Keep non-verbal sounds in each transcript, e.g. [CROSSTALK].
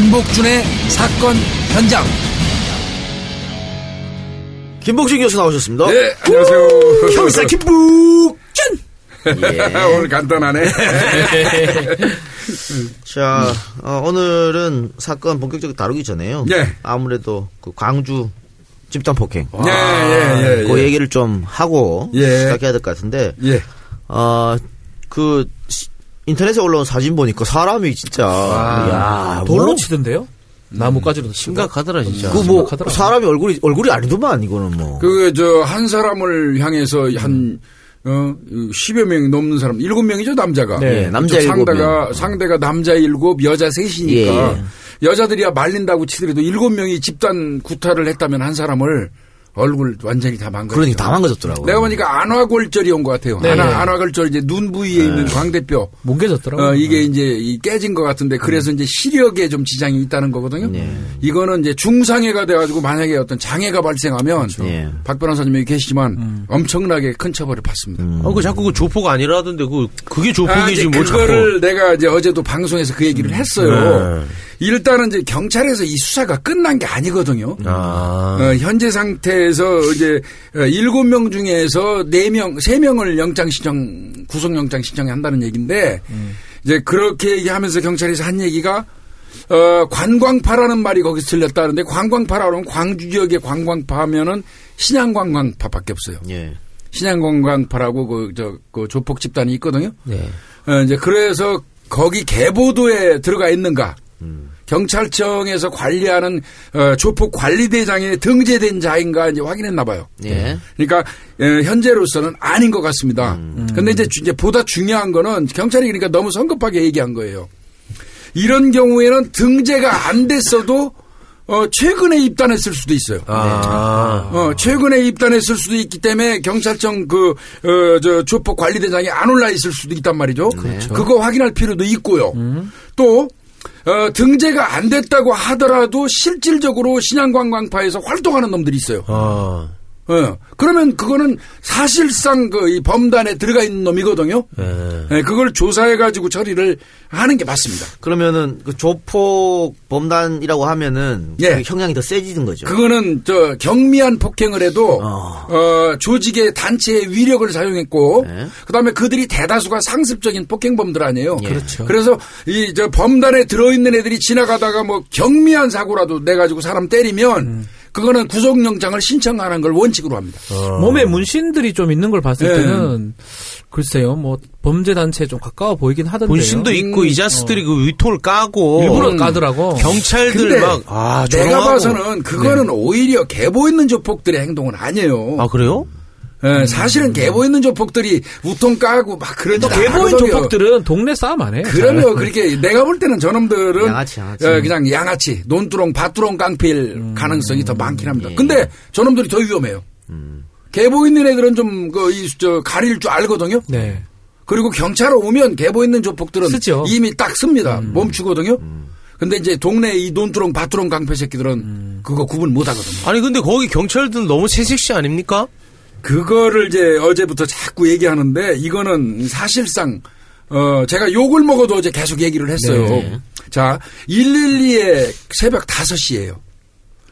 김복준의 사건 현장. 김복준 교수 나오셨습니다. 네, 안녕하세요. 형사 김복준! 예. [LAUGHS] 오늘 간단하네. [LAUGHS] 자, 어, 오늘은 사건 본격적으로 다루기 전에요. 예. 아무래도 그 광주 집단 폭행. 예, 예, 예. 그 예. 얘기를 좀 하고 예. 시작해야 될 것 같은데, 예. 어, 그 시- 인터넷에 올라온 사진 보니까 사람이 진짜 야, 돌로 뭐, 치던데요? 나무까지로 심각하더라 진짜. 그 뭐. 사람이 얼굴이 얼굴이 아니더만 이거는 뭐. 그, 저, 한 사람을 향해서 한, 어, 10여 명이 넘는 사람, 7명이죠, 남자가. 네, 예, 남자 그쪽 일곱 상대가, 명. 상대가 남자 7, 여자 셋이니까. 예, 여자들이야 말린다고 치더라도 7명이 집단 구타를 했다면 한 사람을 얼굴 완전히 다 망가졌죠. 그러니까 다 망가졌더라고. 내가 보니까 안화골절이 온 것 같아요. 네. 안화, 안화골절 이제 눈 부위에 있는 광대뼈. 뭉개졌더라고요. 어, 이게 이제 이 깨진 것 같은데 그래서 이제 시력에 좀 지장이 있다는 거거든요. 네. 이거는 이제 중상해가 돼가지고 만약에 어떤 장애가 발생하면 예. 박 변호사님이 계시지만 엄청나게 큰 처벌을 받습니다. 아, 그 자꾸 그 조폭 아니라던데 그 그게 아, 조폭이지 이제 뭐 그거를 내가 이제 어제도 방송에서 그 얘기를 했어요. 네. 일단은 이제 경찰에서 이 수사가 끝난 게 아니거든요. 아. 어, 현재 상태에서 이제 어, 일곱 명 중에서 네 명, 세 명을 영장 신청, 구속 영장 신청한다는 얘기인데 이제 그렇게 얘기하면서 경찰에서 한 얘기가 어, 관광파라는 말이 거기서 들렸다는데 관광파라면 광주 지역의 관광파면은 신양 관광파밖에 없어요. 예. 신양 관광파라고 그, 저, 그 조폭 집단이 있거든요. 네. 어, 이제 그래서 거기 계보도에 들어가 있는가. 경찰청에서 관리하는 어, 조폭 관리대장에 등재된 자인가 이제 확인했나 봐요. 예. 그러니까 에, 현재로서는 아닌 것 같습니다. 그런데 이제, 주- 이제 보다 중요한 거는 경찰이 그러니까 너무 성급하게 얘기한 거예요. 이런 경우에는 등재가 안 됐어도 어, 최근에 입단했을 수도 있어요. 아. 어, 최근에 입단했을 수도 있기 때문에 경찰청 그, 어, 저, 조폭 관리대장이 안 올라 있을 수도 있단 말이죠. 그거 확인할 필요도 있고요. 또, 어, 등재가 안 됐다고 하더라도 실질적으로 신양관광파에서 활동하는 놈들이 있어요. 아. 어, 그러면 그거는 사실상 그 이 범단에 들어가 있는 놈이거든요. 예. 예, 그걸 조사해가지고 처리를 하는 게 맞습니다. 그러면은 그 조폭 범단이라고 하면은 예. 그 형량이 더 세지는 거죠. 그거는 저 경미한 폭행을 해도 어. 어, 조직의 단체의 위력을 사용했고 네. 그다음에 그들이 대다수가 상습적인 폭행범들 아니에요. 예. 그렇죠. 그래서 이 저 범단에 들어 있는 애들이 지나가다가 뭐 경미한 사고라도 내 가지고 사람 때리면 음. 그거는 구속영장을 신청하는 걸 원칙으로 합니다. 몸에 문신들이 좀 있는 걸 봤을 예. 때는 글쎄요, 뭐 범죄 단체에 좀 가까워 보이긴 하던데요. 본심도 있고 이 자식들이 그 위통을 까고 일부러 까더라고. 경찰들 막 아, 내가 조롱하고. 봐서는 그거는 오히려 계보 있는 조폭들의 행동은 아니에요. 아 그래요? 예, 사실은 계보 있는 조폭들이 우통 까고 막 그러지 또 개보인 조폭들은 동네 싸움 안 해요. 그러면 잘. 그렇게 내가 볼 때는 저놈들은 양아치, 양아치. 어, 그냥 양아치, 논두렁, 밭두렁 깡필 가능성이 더 많긴 합니다. 근데 저놈들이 더 위험해요. 개보 있는 애들은 좀, 그, 이, 저, 가릴 줄 알거든요. 네. 그리고 경찰 오면 개보 있는 조폭들은 쓰죠. 이미 딱 씁니다. 멈추거든요. 근데 이제 동네 이 논두렁, 밭두렁 깡패 새끼들은 그거 구분 못 하거든요. 아니 근데 거기 경찰들 너무 채식시 아닙니까? 그거를 이제 어제부터 자꾸 얘기하는데 이거는 사실상 어 제가 욕을 먹어도 어제 계속 얘기를 했어요. 네. 자, 112에 새벽 5시예요.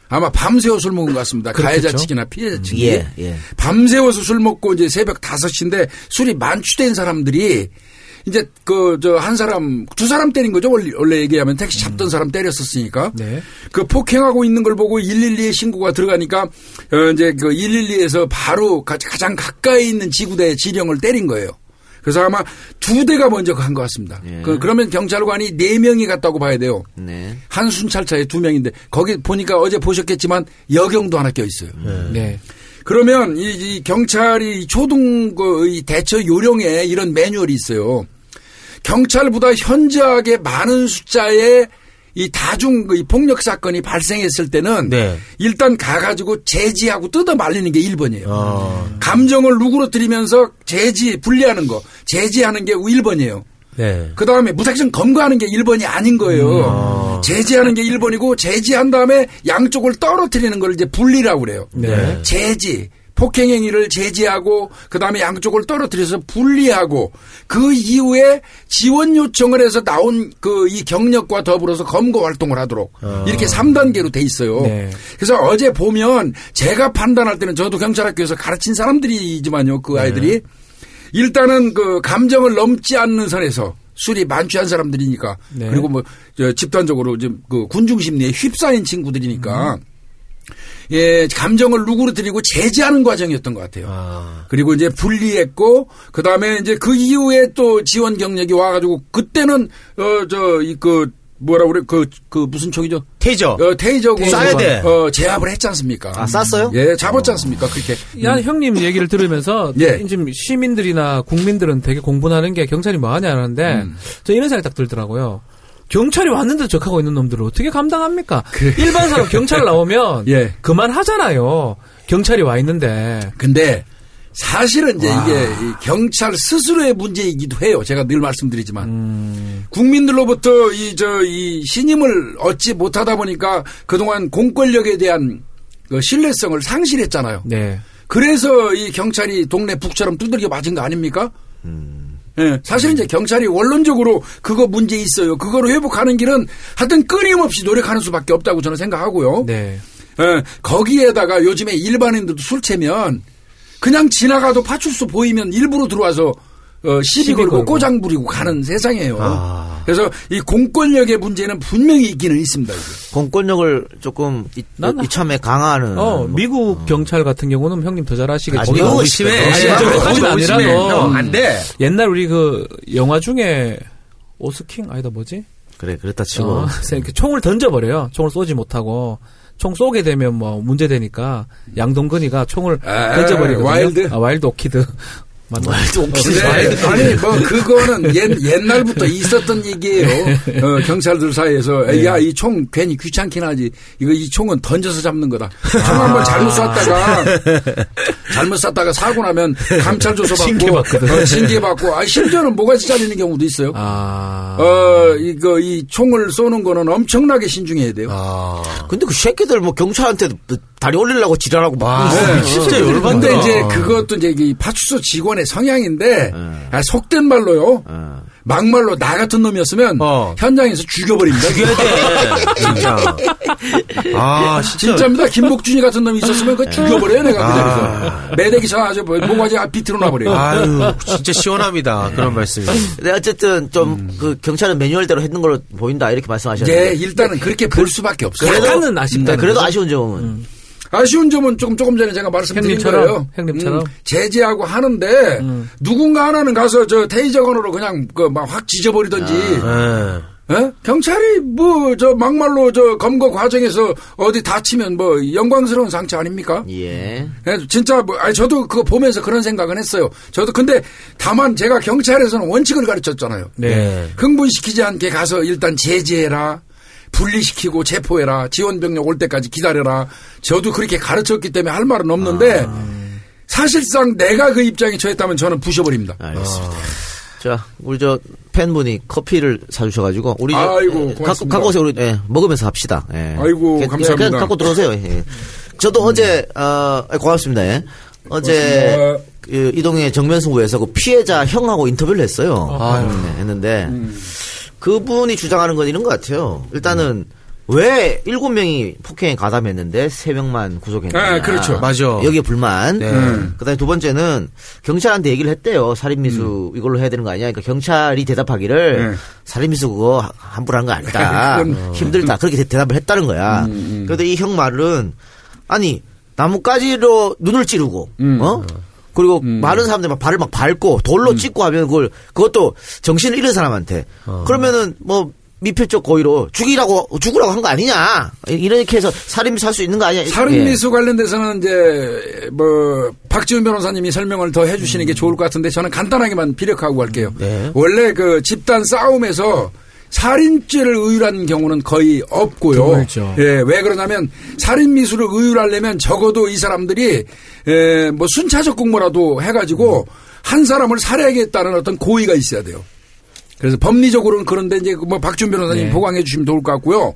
아마 밤새워 술 먹은 것 같습니다. 그렇겠죠. 가해자 측이나 피해자 측이. 예, 예. 밤새워서 술 먹고 이제 새벽 5시인데 술이 만취된 사람들이 이제 그 저 한 사람 두 사람 때린 거죠 원래, 원래 얘기하면 택시 잡던 사람 때렸었으니까 네. 그 폭행하고 있는 걸 보고 112에 신고가 들어가니까 어 이제 그 112에서 바로 가- 가장 가까이 있는 지구대 지령을 때린 거예요. 그래서 아마 두 대가 먼저 간 것 같습니다. 예. 그, 그러면 경찰관이 네 명이 갔다고 봐야 돼요. 네. 한 순찰차에 두 명인데 거기 보니까 어제 보셨겠지만 여경도 하나 껴 있어요. 네. 그러면 이, 이 경찰이 초등 그, 이 대처 요령에 이런 매뉴얼이 있어요. 경찰보다 현저하게 많은 숫자의 이 다중 이 폭력 사건이 발생했을 때는 네. 일단 가가지고 제지하고 뜯어 말리는 게 1번이에요. 아. 감정을 누그러뜨리면서 제지 분리하는 거 제지하는 게 1번이에요. 네. 그 다음에 무작정 검거하는 게 1번이 아닌 거예요. 제지하는 게 1번이고 제지한 다음에 양쪽을 떨어뜨리는 걸 이제 분리라고 그래요. 네. 제지, 폭행 행위를 제지하고 그다음에 양쪽을 떨어뜨려서 분리하고 그 이후에 지원 요청을 해서 나온 그 이 경력과 더불어서 검거 활동을 하도록 이렇게 3단계로 돼 있어요. 네. 그래서 어제 보면 제가 판단할 때는 저도 경찰학교에서 가르친 사람들이지만요. 그 아이들이 일단은 그 감정을 넘지 않는 선에서 술이 만취한 사람들이니까 네. 그리고 뭐저 집단적으로 지금 그 군중 심리에 휩싸인 친구들이니까 예 감정을 누구로들이고 제지하는 과정이었던 것 같아요. 아. 그리고 이제 분리했고 그 다음에 이제 그 이후에 또 지원 경력이 와가지고 그때는 어 저 이 그 뭐라 그래 그그 무슨 총이죠? 테이저. 어, 테이저고 쏴야 돼. 어 제압을 했지 않습니까? 아, 쐈어요? 예, 잡았지 않습니까? 그렇게. 야, 형님 얘기를 들으면서 [LAUGHS] 예. 지금 시민들이나 국민들은 되게 공분하는 게 경찰이 뭐 하냐 하는데 음. 저 이런 생각이 딱 들더라고요. 경찰이 왔는데 적하고 있는 놈들을 어떻게 감당합니까? 일반 사람 경찰 [LAUGHS] 나오면 예. 그만 하잖아요. 경찰이 와 있는데 근데 사실은 이제 이게 이 경찰 스스로의 문제이기도 해요. 제가 늘 말씀드리지만 음. 국민들로부터 이저이 신임을 얻지 못하다 보니까 그동안 공권력에 대한 그 신뢰성을 상실했잖아요. 네. 그래서 이 경찰이 동네 북처럼 두들겨 맞은 거 아닙니까? 예, 사실 이제 경찰이 원론적으로 그거 문제 있어요. 그거를 회복하는 길은 하여튼 끊임없이 노력하는 수밖에 없다고 저는 생각하고요. 네. 예, 거기에다가 요즘에 일반인들도 술 채면 그냥 지나가도 파출소 보이면 일부러 들어와서 어, 시비, 시비 걸고. 꼬장 부리고 가는 세상이에요. 아. 그래서 이 공권력의 문제는 분명히 있기는 있습니다. 이게. 공권력을 조금 이, 난- 이참에 강화하는. 어, 뭐 미국 경찰 같은 경우는 형님 더 잘 아시겠지만 아, 너무 심해. 아니라도. 형, 안 돼. 옛날 우리 그 영화 중에 오스킹 아니다 뭐지? 그래, 그렇다 치고. 어, 총을 던져버려요. 총을 쏘지 못하고. 총 쏘게 되면 뭐 문제 되니까 양동근이가 총을 아, 던져버리거든요. 와일드? 아, 와일드 오키드. 맞나? 와일드 네. 아니 뭐 그거는 옛, 옛날부터 있었던 얘기예요. 어, 경찰들 사이에서 네. 야이 총 괜히 귀찮긴 하지. 이거 이 총은 던져서 잡는 거다. 총 한번 잘못 쐈다가 잘못 쐈다가 사고 나면 감찰 조서 받고 징계받거든. 어, 징계 받고 아 심지어는 모가지 잘리는 경우도 있어요. 아. 어 이거 이 총을 쏘는 거는 엄청나게 신중해야 돼요. 아. 근데 그 새끼들 뭐 경찰한테 다리 올리려고 지랄하고 막. 와, 그러고 네. 진짜 근데 열받네. 이제 그것도 이제 이 파출소 직원의 성향인데 네. 아, 속된 말로요. 어. 막말로 나 같은 놈이었으면 어. 현장에서 죽여버립니다. 죽여야 돼. [LAUGHS] 진짜. 아, 진짜. 진짜입니다. 김복준이 같은 놈이 있었으면 그 죽여버려요 내가 아. 그대로서 매대기 전화하죠. 모가지 앞 비틀어 놔버려요. 아유, 진짜 시원합니다. 그런 말씀이. 근데 어쨌든 좀그 경찰은 매뉴얼대로 했는 걸로 보인다 이렇게 말씀하셨는데. 예, 일단은 그렇게 볼 수밖에 없어요. 약간은 아쉽다. 네, 그래도 아쉬운 점은 아쉬운 점은 조금 조금 전에 제가 말씀드린 형님처럼, 거예요. 형님처럼. 음, 제지하고 하는데 누군가 하나는 가서 저 테이저건으로 그냥 그 막 확 지져버리든지 예. 예? 경찰이 뭐 저 막말로 저 검거 과정에서 어디 다치면 뭐 영광스러운 상처 아닙니까? 예. 예, 진짜 뭐 아니 저도 그거 보면서 그런 생각은 했어요. 저도 근데 다만 제가 경찰에서는 원칙을 가르쳤잖아요. 네. 흥분시키지 않게 가서 일단 제재해라. 분리시키고 체포해라. 지원병력 올 때까지 기다려라. 저도 그렇게 가르쳤기 때문에 할 말은 없는데 사실상 내가 그 입장에 처했다면 저는 부셔버립니다. 알겠습니다. 자, 우리 저 팬분이 커피를 사주셔가지고 우리 저, 아이고, 예, 갖고. 갖고 오세요. 우리 예, 먹으면서 합시다. 예. 아이고, 그냥- 감사합니다. 그냥 갖고 들어오세요. 예. 저도 어제 어 예, 고맙습니다. 예. 어제 고맙습니다. 그 이동의 정면승부에서 그 피해자 형하고 인터뷰를 했어요. 네, 했는데 음. 그분이 주장하는 건 이런 것 같아요. 일단은 왜 일곱 명이 폭행에 가담했는데 세 명만 구속했냐? 아, 그렇죠. 맞아. 여기에 불만. 네. 음. 그다음에 두 번째는 경찰한테 얘기를 했대요. 살인미수 이걸로 해야 되는 거 아니야? 그러니까 경찰이 대답하기를 네. 살인미수 그거 함부로 한 거 아니다. [LAUGHS] 그건- 힘들다. 그렇게 대- 대답을 했다는 거야. 그런데 이 형 말은 아니 나뭇가지로 눈을 찌르고 음. 어? 그리고 많은 사람들이 막 발을 막 밟고 돌로 찍고 하면 그걸 그것도 정신을 잃은 사람한테. 그러면은 뭐 미필적 고의로 죽이라고 죽으라고 한 거 아니냐? 이렇게 해서 살인미수 할수 있는 거 아니야? 살인 미수 관련돼서는 이제 뭐 박지훈 변호사님이 설명을 더 해주시는 게 좋을 것 같은데 저는 간단하게만 비력하고 갈게요. 네. 원래 그 집단 싸움에서 살인죄를 의율한 경우는 거의 없고요. 드물죠. 예, 왜 그러냐면 살인 미수를 의율하려면 적어도 이 사람들이 에, 뭐 순차적 공모라도 해가지고 한 사람을 살해하겠다는 어떤 고의가 있어야 돼요. 그래서 법리적으로는 그런데 이제 뭐 박준 변호사님 네. 보강해 주시면 좋을 것 같고요.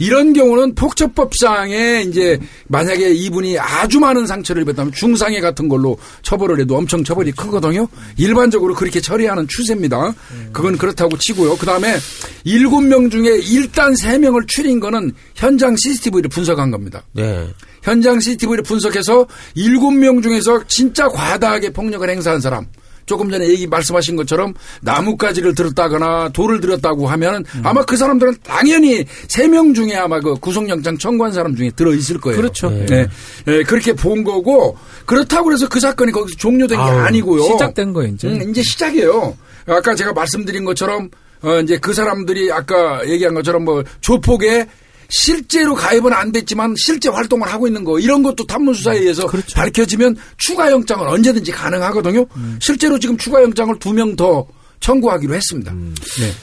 이런 경우는 폭처법상에 이제 만약에 이분이 아주 많은 상처를 입었다면 중상해 같은 걸로 처벌을 해도 엄청 처벌이 크거든요. 일반적으로 그렇게 처리하는 추세입니다. 그건 그렇다고 치고요. 그 다음에 일곱 명 중에 일단 세 명을 추린 거는 현장 CCTV를 분석한 겁니다. 네. 현장 CCTV를 분석해서 일곱 명 중에서 진짜 과다하게 폭력을 행사한 사람. 조금 전에 얘기 말씀하신 것처럼 나뭇가지를 들었다거나 돌을 들었다고 하면 아마 그 사람들은 당연히 세 명 중에 아마 그 구속영장 청구한 사람 중에 들어 있을 거예요. 그렇죠. 네. 네, 그렇게 본 거고 그렇다고 해서 그 사건이 거기서 종료된 게 아우, 아니고요. 시작된 거예요, 이제. 음, 이제 시작이에요. 아까 제가 말씀드린 것처럼 어 이제 그 사람들이 아까 얘기한 것처럼 뭐 조폭에 실제로 가입은 안 됐지만 실제 활동을 하고 있는 거 이런 것도 탐문 수사에 의해서 그렇죠. 밝혀지면 추가 영장은 언제든지 가능하거든요. 음. 실제로 지금 추가 영장을 두 명 더 청구하기로 했습니다. 음.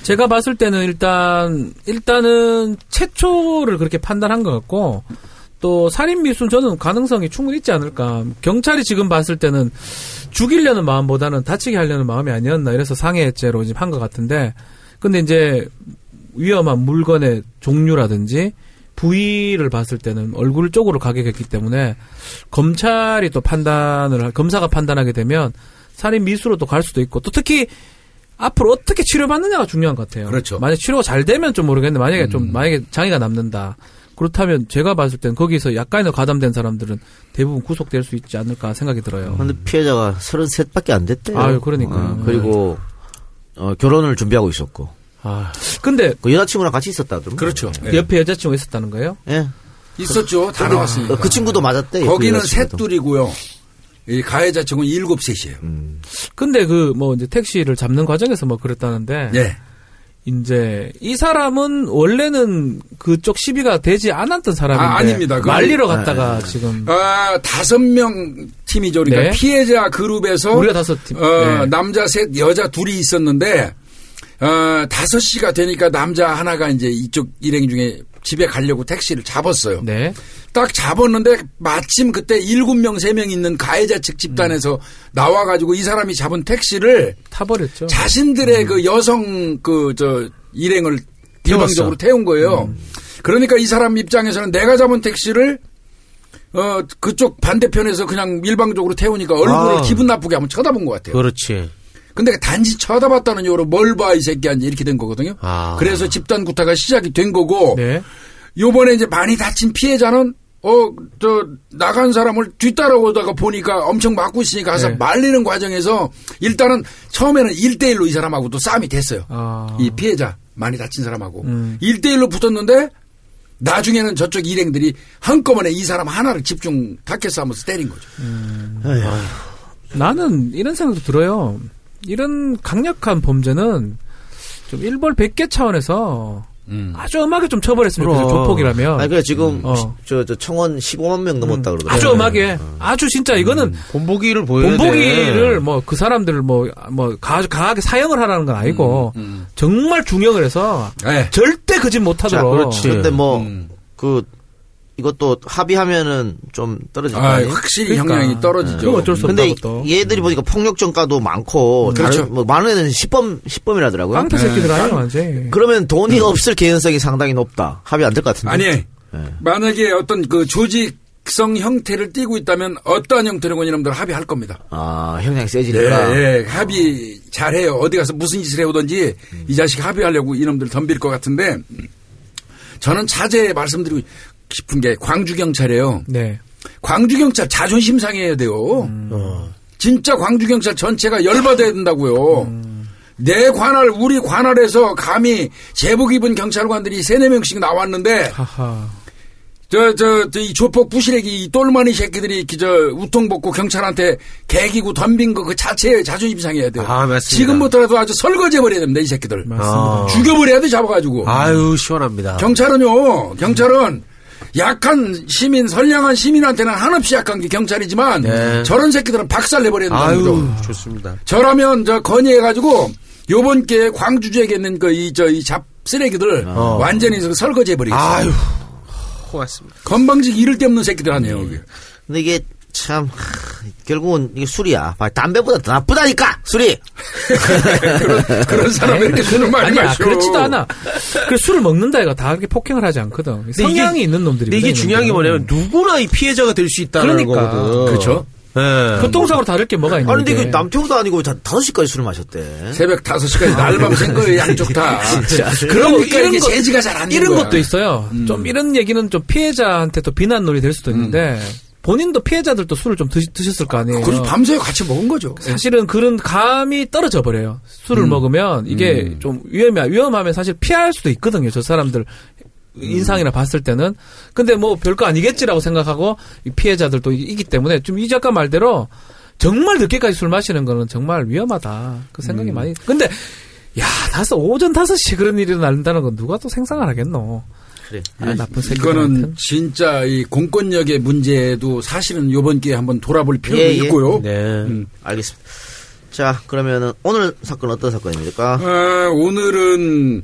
제가 봤을 때는 일단 일단은 최초를 그렇게 판단한 것 같고 또 살인 미수는 저는 가능성이 충분히 있지 않을까. 경찰이 지금 봤을 때는 죽이려는 마음보다는 다치게 하려는 마음이 아니었나 이래서 상해죄로 지금 한 것 같은데 근데 이제 위험한 물건의 종류라든지 부위를 봤을 때는 얼굴 쪽으로 가격했기 때문에 검찰이 또 판단을 할- 검사가 판단하게 되면 살인 미수로 또 갈 수도 있고 또 특히 앞으로 어떻게 치료받느냐가 중요한 것 같아요. 그렇죠. 만약 치료가 잘 되면 좀 모르겠는데 만약에 좀 만약에 장애가 남는다. 그렇다면 제가 봤을 땐 거기서 약간이나 가담된 사람들은 대부분 구속될 수 있지 않을까 생각이 들어요. 근데 피해자가 33밖에 안 됐대요. 아유, 그러니까요. 어, 그리고 어, 결혼을 준비하고 있었고 아, 근데 그 여자친구랑 같이 있었다더라고요. 그렇죠. 예. 옆에 여자친구가 있었다는 거예요? 예. 있었죠. 다 나왔으니까. 어, 그 친구도 맞았대. 거기는 그. 셋둘이고요. 이 가해자 측은 일곱 셋이에요. 음. 근데 그 뭐 이제 택시를 잡는 과정에서 뭐 그랬다는데 예. 이제 이 사람은 원래는 그쪽 시비가 되지 않았던 사람인데 아, 아닙니다. 그건- 말리러 갔다가 지금 아, 다섯 명 팀이죠. 그러니까 네. 피해자 그룹에서 우리가 다섯 팀. 어, 네. 남자 셋, 여자 둘이 있었는데, 어, 다섯 시가 되니까 남자 하나가 이제 이쪽 일행 중에 집에 가려고 택시를 잡았어요. 네. 딱 잡았는데 마침 그때 일곱 명, 세 명 있는 가해자 측 집단에서 음. 나와 가지고 이 사람이 잡은 택시를 타버렸죠. 자신들의 음. 그 여성 그 저 일행을 일방적으로 태운 거예요. 음. 그러니까 이 사람 입장에서는 내가 잡은 택시를 어 그쪽 반대편에서 그냥 일방적으로 태우니까 얼굴을 아. 기분 나쁘게 한번 쳐다본 것 같아요. 그렇지. 근데 단지 쳐다봤다는 이유로 뭘 봐 이 새끼야 이렇게 된 거거든요. 아. 그래서 집단 구타가 시작이 된 거고 네. 요번에 이제 많이 다친 피해자는 어, 저, 나간 사람을 뒤따라오다가 보니까 엄청 맞고 있으니까 가서 네. 말리는 과정에서 일단은 처음에는 1대1로 이 사람하고도 싸움이 됐어요. 아. 이 피해자, 많이 다친 사람하고. 음. 1대1로 붙었는데 나중에는 저쪽 일행들이 한꺼번에 이 사람 하나를 집중 타켓 하면서 때린 거죠. 나는 이런 생각도 들어요. 이런 강력한 범죄는 좀 일벌 100개 차원에서 아주 엄하게 좀 처벌했으면 좋겠어요. 조폭이라면. 아니, 그래, 지금, 어. 저, 저, 청원 15만 명 넘었다 그러더라고요. 아주 엄하게. 아주 진짜 이거는 본보기를 보여야 돼. 본보기를 뭐그 사람들을 뭐, 뭐, 가, 강하게 사형을 하라는 건 아니고, 정말 중형을 해서, 네. 절대 그 짓 못하도록. 그렇지. 근데 뭐, 음. 그, 이것도 합의하면은 좀 떨어질 거 아? 확실히 그러니까. 형량이 떨어지죠. 어쩔 수 근데 없다고 또. 얘들이 보니까 폭력 전가도 많고, 그렇죠. 뭐 많은 애는 10범, 10범이라더라고요. 깡패 새끼들 네. 아니에요, 완전. 그러면 돈이 없을 개연성이 상당히 높다. 합의 안 될 것 같은데. 아니, 만약에 어떤 그 조직 성 형태를 띠고 있다면 어떠한 형태로건 이놈들 합의할 겁니다. 아, 형량이 세지니까. 예, 예, 합의 잘해요. 어디 가서 무슨 짓을 해오든지 이 자식 합의하려고 이놈들 덤빌 것 같은데 저는 자제 말씀드리고 싶은 게 광주 경찰이에요. 네. 광주 경찰 자존심 상해야 돼요. 음. 어. 진짜 광주 경찰 전체가 열받아야 된다고요. 음. 내 관할, 우리 관할에서 감히 제복 입은 경찰관들이 세네 명씩 나왔는데 하하. 저, 저, 저, 이 조폭 부시래기, 이 똘마니 새끼들이, 이렇게 저, 우통 벗고 경찰한테 개기고 덤빈 거 그 자체에 자존심 상해야 돼요. 아, 맞습니다. 지금부터라도 아주 설거지해버려야 됩니다, 이 새끼들. 맞습니다. 아. 죽여버려야 돼, 잡아가지고. 아유, 시원합니다. 경찰은요, 경찰은 약한 시민, 선량한 시민한테는 한없이 약한 게 경찰이지만, 네. 저런 새끼들은 된다는 아유, 거죠. 좋습니다. 저라면 저 건의해가지고, 요번 기회에 광주 지역에 있는 그, 이, 저, 이 잡, 쓰레기들, 어. 완전히 설거지해버리겠어요. 아유, 고맙습니다. 건방지기 이를 데 없는 새끼들 아니에요, 이게. 근데 이게 참 하, 결국은 이게 술이야. 막 담배보다 더 나쁘다니까 술이. [LAUGHS] 그런, 그런 사람에게 술을 많이 아니야, 마셔. 그렇지도 않아. 그 술을 먹는다 이가 다 그렇게 폭행을 하지 않거든. 성향이 이게- 있는 놈들이. 근데 이게 중요한 게 뭐냐면 누구나 이 피해자가 될 수 있다는 그러니까. 거거든. 그렇죠. 예. 교통사고로 다를 게 뭐가 있는데. 아니 근데 그 남태호도 아니고 다 다섯 시까지 술을 마셨대. 새벽 5시까지 [LAUGHS] 날밤 샌 거예요, 양쪽 다. [LAUGHS] 그러니까 이런 이게 거- 제지가 잘안된 이런 거야. 것도 있어요. 좀 이런 얘기는 좀 피해자한테 또 비난 놀이 될 수도 있는데 본인도 피해자들도 술을 좀 드시, 드셨을 거 아니에요. 그래서 밤새 같이 먹은 거죠. 사실은 그런 감이 떨어져 버려요. 술을 음. 먹으면 이게 좀 위험해 위험하면 사실 피할 수도 있거든요. 저 사람들 인상이나 봤을 때는 근데 뭐 별거 아니겠지라고 생각하고 이 피해자들도 이- 있기 때문에 좀 이 작가 말대로 정말 늦게까지 술 마시는 거는 정말 위험하다. 그 음. 생각이 많이. 근데 야 다섯 오전 다섯 시 그런 일이 난다는 건 누가 또 생각을 하겠노. 그래. 아, 나쁜. 이거는 진짜 이 공권력의 문제도 사실은 요번 기회에 한번 돌아볼 필요도 예, 예. 있고요. 네. 음. 알겠습니다. 자 그러면은 오늘 사건 어떤 사건입니까? 아, 오늘은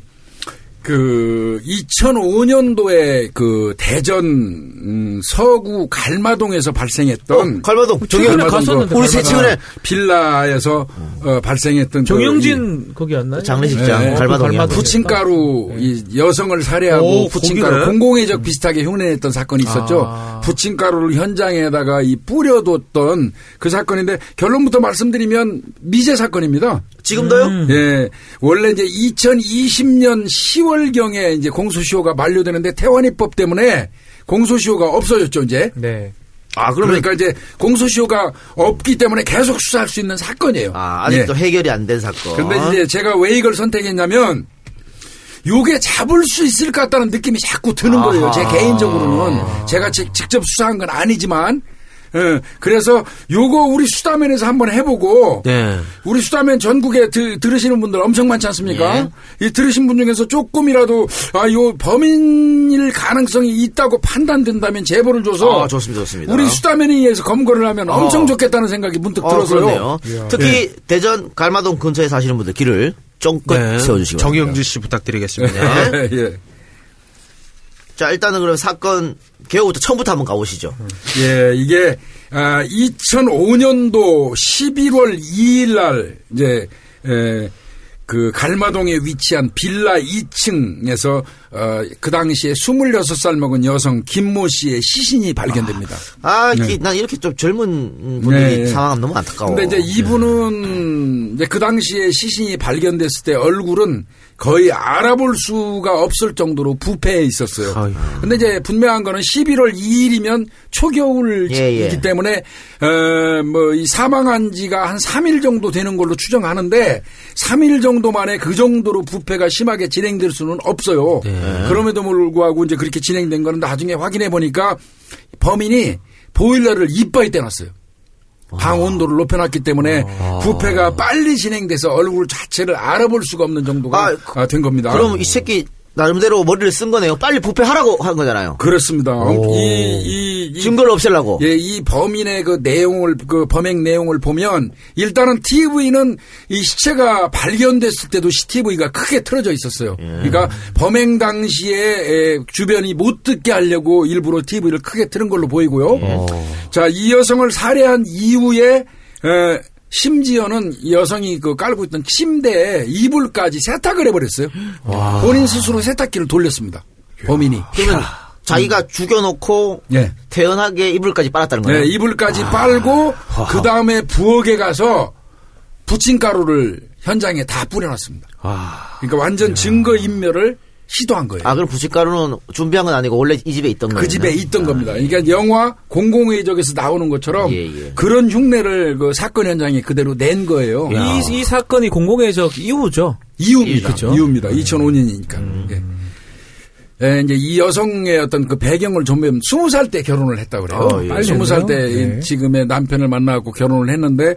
그 2005년도에 그 대전 음, 서구 갈마동에서 발생했던 어, 갈마동 최근에 정영 갔었는데, 우리 새 갈마동. 최근에 빌라에서 어, 발생했던 그 정영진 거기였나요? 장례식장 네, 갈마동이야. 갈마동. 부침가루 이 여성을 살해하고 오, 부침가루 거기네. 공공의적 비슷하게 흉내냈던 사건이 있었죠. 아. 부침가루를 현장에다가 이 뿌려뒀던 그 사건인데 결론부터 말씀드리면 미제 사건입니다. 지금도요? 음. 예, 원래 이제 2020년 10월 경에 이제 공소시효가 만료되는데 태완이법 때문에 공소시효가 없어졌죠 이제. 네. 아 그러면 그러니까 이제 공소시효가 없기 때문에 계속 수사할 수 있는 사건이에요. 아 아직도 예. 해결이 안 된 사건. 근데 이제 제가 왜 이걸 선택했냐면 요게 잡을 수 있을 것 같다는 느낌이 자꾸 드는 거예요. 제 개인적으로는 제가 지- 직접 수사한 건 아니지만 예, 그래서 요거 우리 수다면에서 한번 해보고 네. 우리 수다면 전국에 드- 들으시는 분들 엄청 많지 않습니까? 이 들으신 분 중에서 조금이라도 아 요 범인일 가능성이 있다고 판단된다면 제보를 줘서 아, 좋습니다, 좋습니다. 우리 수다면에 의해서 검거를 하면 엄청 어. 좋겠다는 생각이 문득 어, 들어서요. 그렇네요. 특히 대전 갈마동 근처에 사시는 분들 길을 쫑긋 네. 바랍니다. 정영주 씨 부탁드리겠습니다. 네. [LAUGHS] 예. 자 일단은 그럼 사건 개요부터 처음부터 한번 가보시죠. 예, 이게 아, 2005년도 11월 2일 날 이제 에, 그 갈마동에 위치한 빌라 2층에서 어, 그 당시에 26살 먹은 여성 김모 씨의 시신이 발견됩니다. 아, 이- 난 이렇게 좀 젊은 분들이 네. 사망하면 너무 안타까워. 근데 이제 이분은 이제 그 당시에 시신이 발견됐을 때 얼굴은 거의 알아볼 수가 없을 정도로 부패해 있었어요. 아유. 근데 이제 분명한 거는 11월 2일이면 초겨울이기 예, 예. 때문에 어뭐 이 사망한 지가 한 3일 정도 되는 걸로 추정하는데 3일 정도 만에 그 정도로 부패가 심하게 진행될 수는 없어요. 그럼에도 불구하고 이제 그렇게 진행된 거는 나중에 확인해 보니까 범인이 보일러를 이빠이 떼놨어요. 방 온도를 높여놨기 때문에 부패가 빨리 진행돼서 얼굴 자체를 알아볼 수가 없는 정도가 아, 아, 된 겁니다. 그럼 이 새끼 나름대로 머리를 쓴 거네요. 빨리 부패하라고 한 거잖아요. 그렇습니다. 이, 이, 이 증거를 없애려고. 예, 이 범인의 그 내용을 그 범행 내용을 보면 일단은 TV는 이 시체가 발견됐을 때도 CCTV가 크게 틀어져 있었어요. 그러니까 범행 당시에 에, 주변이 못 듣게 하려고 일부러 TV를 크게 틀은 걸로 보이고요. 자, 이 여성을 살해한 이후에 에, 심지어는 이 여성이 그 깔고 있던 침대에 이불까지 세탁을 해버렸어요. 본인 스스로 세탁기를 돌렸습니다. 범인이. 그러면 자기가 죽여놓고 예. 태연하게 이불까지 빨았다는 거예요. 네, 이불까지 빨고 그 다음에 부엌에 가서 부침가루를 현장에 다 뿌려놨습니다. 아. 그러니까 완전 증거 인멸을 시도한 거예요. 아, 그럼 부식가루는 준비한 건 아니고 원래 이 집에 있던 거예요. 그 집에 있던 겁니다. 그러니까 영화 공공의적에서 나오는 것처럼 예, 예. 그런 흉내를 그 사건 현장에 그대로 낸 거예요. 이, 이 사건이 공공의적 이후죠. 이유입니다. 그죠? 이유입니다. 2005년이니까. 예. 예, 이제 이 여성의 어떤 그 배경을 좀 보면 20살 때 결혼을 했다 그래요. 어, 예. 빨리 20살 때. 네. 지금의 남편을 만나고 결혼을 했는데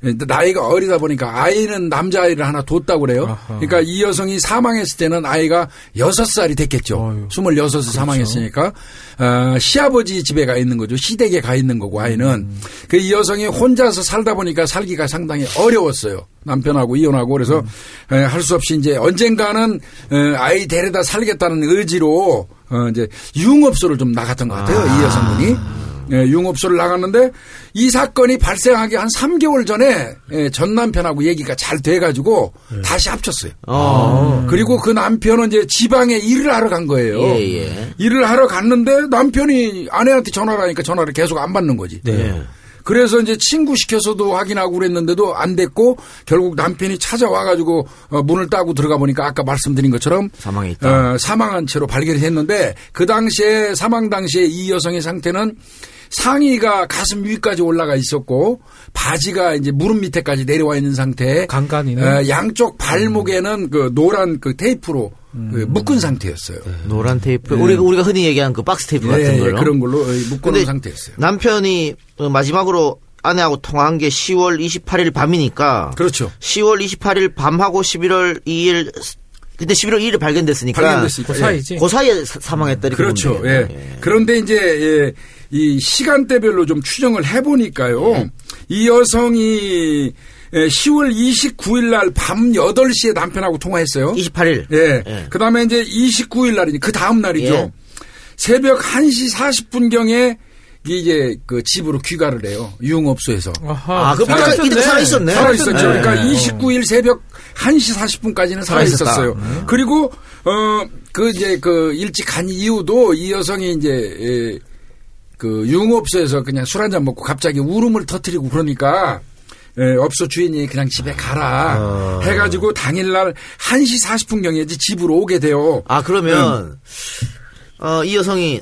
나이가 어리다 보니까 아이는 남자아이를 하나 뒀다고 그래요. 아하. 그러니까 이 여성이 사망했을 때는 아이가 6살이 됐겠죠. 어휴. 26에 그렇죠. 사망했으니까 어, 시아버지 집에 가 있는 거죠. 시댁에 가 있는 거고 아이는. 음. 그이 여성이 혼자서 살다 보니까 살기가 상당히 어려웠어요. 남편하고 이혼하고 그래서 음. 할수 없이 이제 언젠가는 어, 아이 데려다 살겠다는 의지로 어, 이제 유흥업소를 좀 나갔던 것 같아요. 이 여성분이. 예, 융업소를 나갔는데 이 사건이 발생하기 한 3개월 전에 예, 전 남편하고 얘기가 잘 돼가지고 다시 합쳤어요. 어. 그리고 그 남편은 이제 지방에 일을 하러 간 거예요. 예, 예. 일을 하러 갔는데 남편이 아내한테 전화를 하니까 전화를 계속 안 받는 거지. 네. 그래서 이제 친구 시켜서도 확인하고 그랬는데도 안 됐고 결국 남편이 찾아와가지고 어, 문을 따고 들어가 보니까 아까 말씀드린 것처럼 사망해 있다. 어, 사망한 채로 발견이 됐는데 그 당시에 사망 당시에 이 여성의 상태는 상의가 가슴 위까지 올라가 있었고 바지가 이제 무릎 밑에까지 내려와 있는 상태에 간간이네. 어, 양쪽 발목에는 그 노란 그 테이프로 그 묶은 상태였어요. 노란 테이프. 우리가 우리가 흔히 얘기하는 그 박스 테이프 같은 예, 예, 걸로. 그런 걸로 묶어놓은 근데 상태였어요. 남편이 어, 마지막으로 아내하고 통화한 게 10월 28일 밤이니까 그렇죠. 10월 28일 밤하고 11월 2일 근데 11월 2일에 발견됐으니까 발견됐으니까. 그 사이지. 그 사이에 사- 사망했다 이렇게 그렇죠. 예. 예. 그런데 이제 예, 이 시간대별로 좀 추정을 해보니까요. 예. 이 여성이 예, 10월 29일 날 밤 8시에 남편하고 통화했어요. 28일. 예. 예. 그 다음에 이제 29일 날이니 그 다음 날이죠. 예. 새벽 1시 40분경에 이제 그 집으로 귀가를 해요. 유흥업소에서. 아하. 아, 그. 이때까지 이때 살아있었네. 살아있었죠. 네. 그러니까 29일 새벽 1시 40분까지는 살아있었다. 살아있었어요. 그리고, 어, 그 이제 그 일찍 간 이유도 이 여성이 이제, 예, 그 유흥업소에서 그냥 술 한잔 먹고 갑자기 울음을 터뜨리고 그러니까 예, 업소 주인이 그냥 집에 가라 해가지고 당일날 1시 40분경에 이제 집으로 오게 돼요. 아 그러면 어, 이 여성이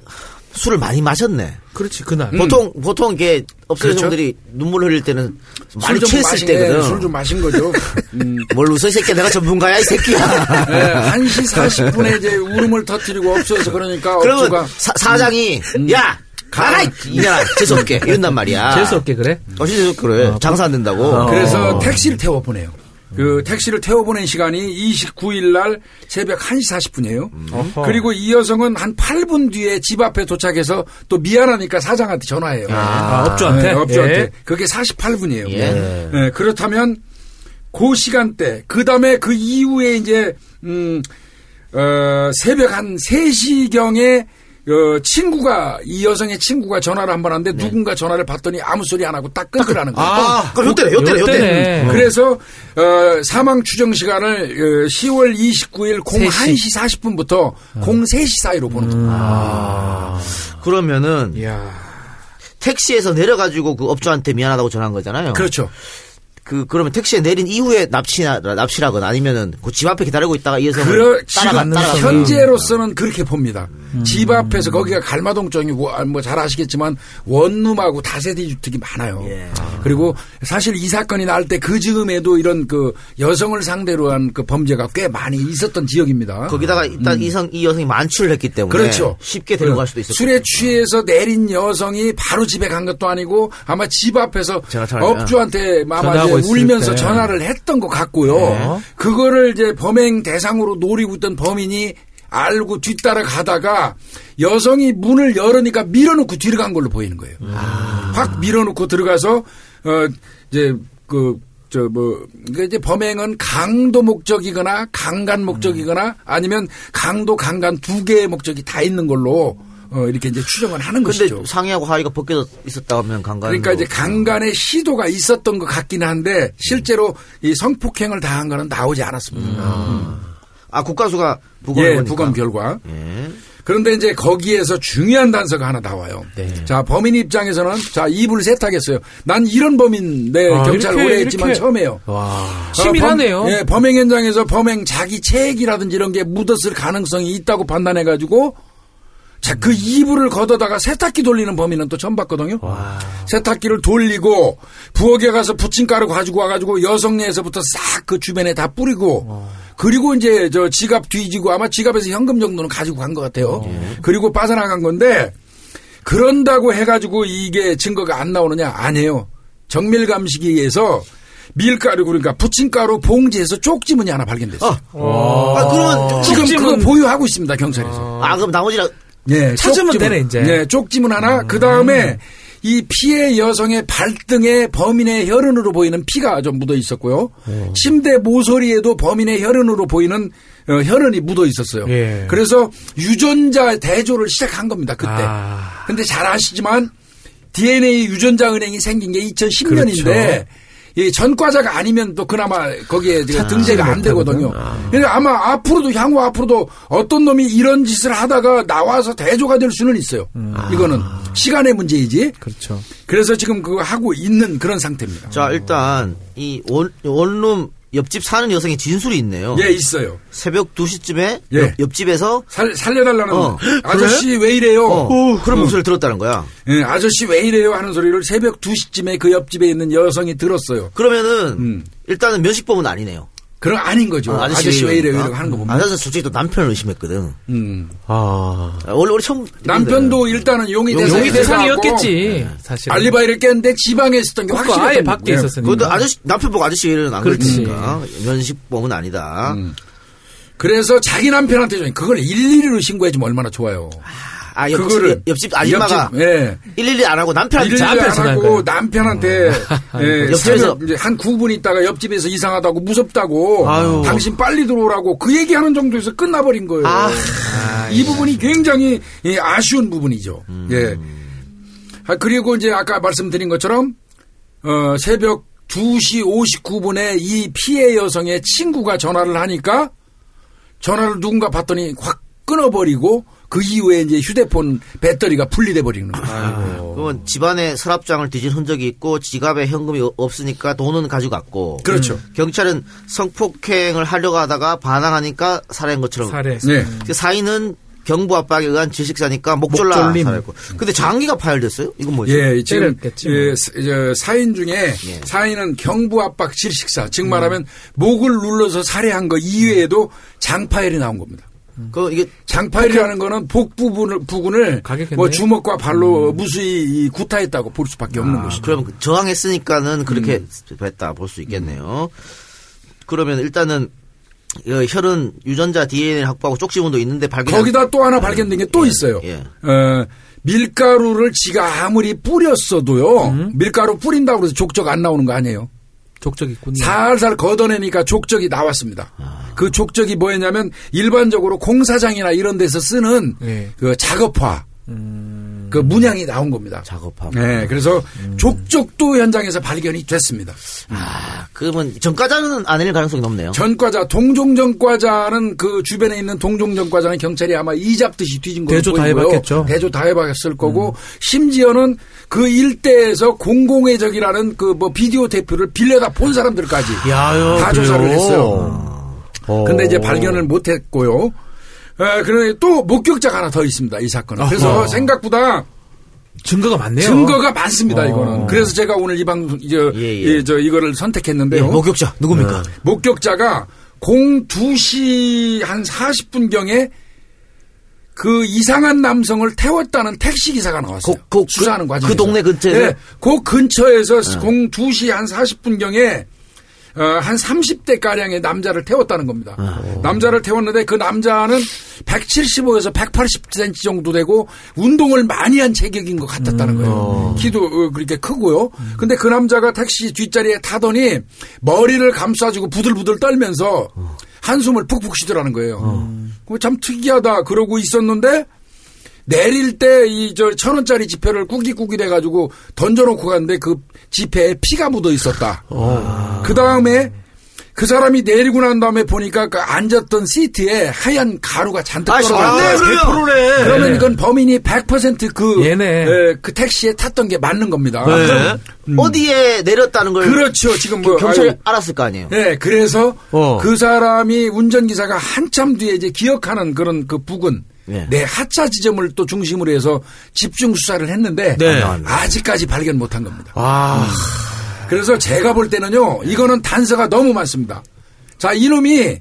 술을 많이 마셨네. 그렇지 그날. 보통 보통 이게 업소 음. 그렇죠. 여성들이 눈물 흘릴 때는 많이 술좀 취했을 마신 때거든. 술 좀 마신 거죠. [LAUGHS] 음. 뭘 웃어 이 새끼야 내가 전문가야 이 새끼야. 네, 1시 40분에 이제 울음을 터뜨리고 업소에서 그러니까 그러면 업소가 사, 사장이 음. 야 가라 이 이년아 재수 없게 이런단 말이야. 재수 없게 그래. 어, 진짜 그래. 장사 안 된다고. 그래서 택시를 태워 보내요. 그 택시를 태워 보낸 시간이 29일 날 새벽 1시 40분이에요. 어허. 그리고 이 여성은 한 8분 뒤에 집 앞에 도착해서 또 미안하니까 사장한테 전화해요. 아, 업주한테? 네, 업주한테. 예. 그게 48분이에요. 예. 그렇다면 그 시간대, 그 다음에 그 이후에 이제, 음, 어, 새벽 한 3시경에 어, 친구가, 이 여성의 친구가 전화를 한 번 하는데 누군가 전화를 받더니 아무 소리 안 하고 딱 끊더라는 거예요. 아, 그럼 요때네, 요때네, 요때. 그래서 어, 사망 추정 시간을 어, 10월 29일 01시 40분부터 03시 사이로 보는 겁니다. 그러면은 이야. 택시에서 내려가지고 그 업주한테 미안하다고 전화한 거잖아요. 그렇죠. 그 그러면 택시에 내린 이후에 납치나 납치라거나 아니면은 그 집 앞에 기다리고 있다가 이 여성을 그러, 따라가 지금 따라가 현재로서는 그렇게 봅니다. 집 앞에서 거기가 갈마동 쪽이고 아, 뭐잘 아시겠지만 원룸하고 다세대 주택이 많아요. 예. 그리고 사실 이 사건이 날 때 그 즈음에도 이런 그 여성을 상대로 한 그 범죄가 꽤 많이 있었던 지역입니다. 거기다가 일단 이성 이 여성이 만취를 했기 때문에 음. 그렇죠. 쉽게 데려갈 수도 있었고 술에 취해서 내린 여성이 바로 집에 간 것도 아니고 아마 집 앞에서? 업주한테 아마 전화하고 이제 있을 울면서 때. 전화를 했던 것 같고요. 네. 그거를 이제 범행 대상으로 노리고 있던 범인이 알고 뒤따라 가다가 여성이 문을 열으니까 밀어놓고 뒤로 간 걸로 보이는 거예요. 확 밀어놓고 들어가서 어 이제 그 저뭐 이제 범행은 강도 목적이거나 강간 목적이거나 아니면 강도 강간 두 개의 목적이 다 있는 걸로 어 이렇게 이제 추정을 하는 근데 것이죠. 상의하고 하의가 벗겨져 있었다 하면 강간 그러니까 이제 강간의 시도가 있었던 것 같긴 한데 실제로 이 성폭행을 당한 거는 나오지 않았습니다. 아 국가수가 부검 예, 부검 결과. 예. 그런데 이제 거기에서 중요한 단서가 하나 나와요. 네. 자, 범인 입장에서는 자, 입을 세탁했어요. 난 이런 범인 내 아, 경찰 이렇게, 오래 했지만 이렇게. 처음이에요. 와. 어, 치밀하네요. 범, 예, 범행 현장에서 범행 자기 체액이라든지 이런 게 묻었을 가능성이 있다고 판단해 가지고 자, 그 이불을 걷어다가 세탁기 돌리는 범인은 또 처음 봤거든요. 세탁기를 돌리고 부엌에 가서 부침가루 가지고 와가지고 여성네에서부터 싹 그 주변에 다 뿌리고 그리고 이제 저 지갑 뒤지고 아마 지갑에서 현금 정도는 가지고 간 것 같아요. 그리고 빠져나간 건데 그런다고 해가지고 이게 증거가 안 나오느냐? 아니에요. 정밀감시기에서 밀가루 그러니까 부침가루 봉지에서 쪽지문이 하나 발견됐어요. 아 그러면 지금 쪽지문- 그거 보유하고 있습니다 경찰에서. 아 그럼 나머지 랑 네, 찾으면 쪽지문. 되네, 이제. 네, 쪽지문 하나. 그 다음에 이 피해 여성의 발등에 범인의 혈흔으로 보이는 피가 좀 묻어 있었고요. 침대 모서리에도 범인의 혈흔으로 보이는 어, 혈흔이 묻어 있었어요. 예. 그래서 유전자 대조를 시작한 겁니다. 그때. 아. 근데 잘 아시지만 DNA 유전자 은행이 생긴 게 2010년인데 그렇죠. 이 전과자가 아니면 또 그나마 거기에 그 등재가 안 되거든요. 아. 그러니까 아마 앞으로도 향후 앞으로도 어떤 놈이 이런 짓을 하다가 나와서 대조가 될 수는 있어요. 이거는 시간의 문제이지. 그렇죠. 그래서 지금 그거 하고 있는 그런 상태입니다. 자, 일단 이 원, 원룸 옆집 사는 여성의 진술이 있네요. 예, 있어요. 새벽 2시쯤에 예. 옆, 집에서 살, 살려달라는 어. 아저씨 왜 이래요? 어, 그런 목소리를 들었다는 거야. 예, 아저씨 왜 이래요 하는 소리를 새벽 2시쯤에 그 옆집에 있는 여성이 들었어요. 그러면은 음. 일단은 면식범은 아니네요. 그럼 아닌 거죠. 어, 아저씨, 왜 이래요? 이러니까. 이러고 하는 거 보면. 아저씨 솔직히 또 남편을 의심했거든. 음. 아. 아, 원래 우리 처음 남편도 일단은 용의 용의 대상이 용의 대상이었겠지. 사실. 알리바이를 깼는데 지방에 있었던 게 확실히 아예 밖에 있었으니까. 그것도 아저씨 남편 보고 아저씨 이래는 안. 그랬으니까 면식범은 아니다. 음. 그래서 자기 남편한테 좀 그걸 112로 신고해주면 얼마나 좋아요. 아 옆집 그거를 옆집 아줌마가 옆집, 예. 112 안 하고 남편한테 112 남편 안 하고? 남편한테 예, [LAUGHS] 옆집에서- 이제 한 9분 있다가 옆집에서 이상하다고 무섭다고 아유. 당신 빨리 들어오라고 그 얘기하는 정도에서 끝나버린 거예요. 아. 이 부분이 굉장히 예, 아쉬운 부분이죠. 예. 아, 그리고 이제 아까 말씀드린 것처럼 어, 새벽 2시 59분에 이 피해 여성의 친구가 전화를 하니까 전화를 누군가 받더니 확 끊어버리고 그 이후에 이제 휴대폰 배터리가 분리돼 버리는 거예요. 그러면 집안에 서랍장을 뒤진 흔적이 있고 지갑에 현금이 어- 없으니까 돈은 가져갔고 그렇죠. 경찰은 성폭행을 하려고 하다가 반항하니까 살해한 것처럼 살해. 네. 그 사인은 경부 압박에 의한 질식사니까 목졸라 목졸림. 살해했고 근데 장기가 파열됐어요? 이건 뭐지? 예, 지금 때렸겠지, 예. 사- 사인 중에 예. 사인은 경부 압박 질식사, 즉 말하면 목을 눌러서 살해한 거 이외에도 장파열이 나온 겁니다. 그 이게 장파열이라는 거는 복 부분을 부근을 가격했네. 뭐 주먹과 발로 무수히 이 구타했다고 볼 수밖에 없는 것이죠. 그럼 그 저항했으니까는 그렇게 음. 했다 볼 수 있겠네요. 그러면 일단은 어, 혈흔 유전자 DNA를 확보하고 쪽지문도 있는데 발견 거기다 또 하나 발견된 게또 있어요. 예. 어, 밀가루를 지가 아무리 뿌렸어도요. 밀가루 뿌린다고 해서 족적 안 나오는 거 아니에요. 족적 있군요. 살살 걷어내니까 족적이 나왔습니다. 아. 그 족적이 뭐였냐면 일반적으로 공사장이나 이런 데서 쓰는 네. 그 작업화 음. 그 문양이 나온 겁니다. 작업하고 네, 그래서 족적도 현장에서 발견이 됐습니다. 아 그러면 전과자는 아닐 가능성이 높네요. 전과자 동종전과자는 그 주변에 있는 동종전과자는 경찰이 아마 이잡듯이 뒤진 거로 대조 다 보이고요. 해봤겠죠. 대조 다 해봤을 거고 심지어는 그 일대에서 공공의 적이라는 그 뭐 비디오 테이프를 빌려다 본 사람들까지 야요. 다 조사를 했어요. 근데 이제 발견을 못했고요. 에, 그런데 또 목격자가 하나 더 있습니다. 이 사건은. 그래서 어허. 생각보다 증거가 많네요. 증거가 많습니다. 어. 이거는. 그래서 제가 오늘 이 방송 이제 예, 예. 이, 저 이거를 예, 선택했는데요. 목격자 누굽니까? 목격자가 02시 한 40분 경에 그 이상한 남성을 태웠다는 택시 기사가 나왔어요. 그- 그- 수사하는 그- 과정에서. 그 동네 근처에서? 네, 그 근처에서 02시 한 40분 경에 어, 한 30대 가량의 남자를 태웠다는 겁니다. 남자를 태웠는데 그 남자는 175에서 180cm 정도 되고 운동을 많이 한 체격인 것 같았다는 거예요. 키도 어, 그렇게 크고요. 근데 그 남자가 택시 뒷자리에 타더니 머리를 감싸주고 부들부들 떨면서 한숨을 푹푹 쉬더라는 거예요. 그거 참 특이하다 그러고 있었는데 내릴 때 이 저 천 원짜리 지폐를 꾸깃꾸깃 해가지고 던져놓고 갔는데 그 지폐에 피가 묻어 있었다. 그 다음에 그 사람이 내리고 난 다음에 보니까 그 앉았던 시트에 하얀 가루가 잔뜩 아, 떨어져 있어요. 그러면. 100%네. 그러면 이건 범인이 100%그 얘네. 그 택시에 탔던 게 맞는 겁니다. 네. 음. 어디에 내렸다는 걸 그렇죠. 지금 뭐 경찰이 아유, 알았을 거 아니에요. 네, 그래서 어. 그 사람이 운전기사가 한참 뒤에 이제 기억하는 그런 그 부근, 네. 내 하차 지점을 또 중심으로 해서 집중 수사를 했는데 네. 아직까지 발견 못한 겁니다. 아, 그래서 제가 볼 때는요, 이거는 단서가 너무 많습니다. 자, 이놈이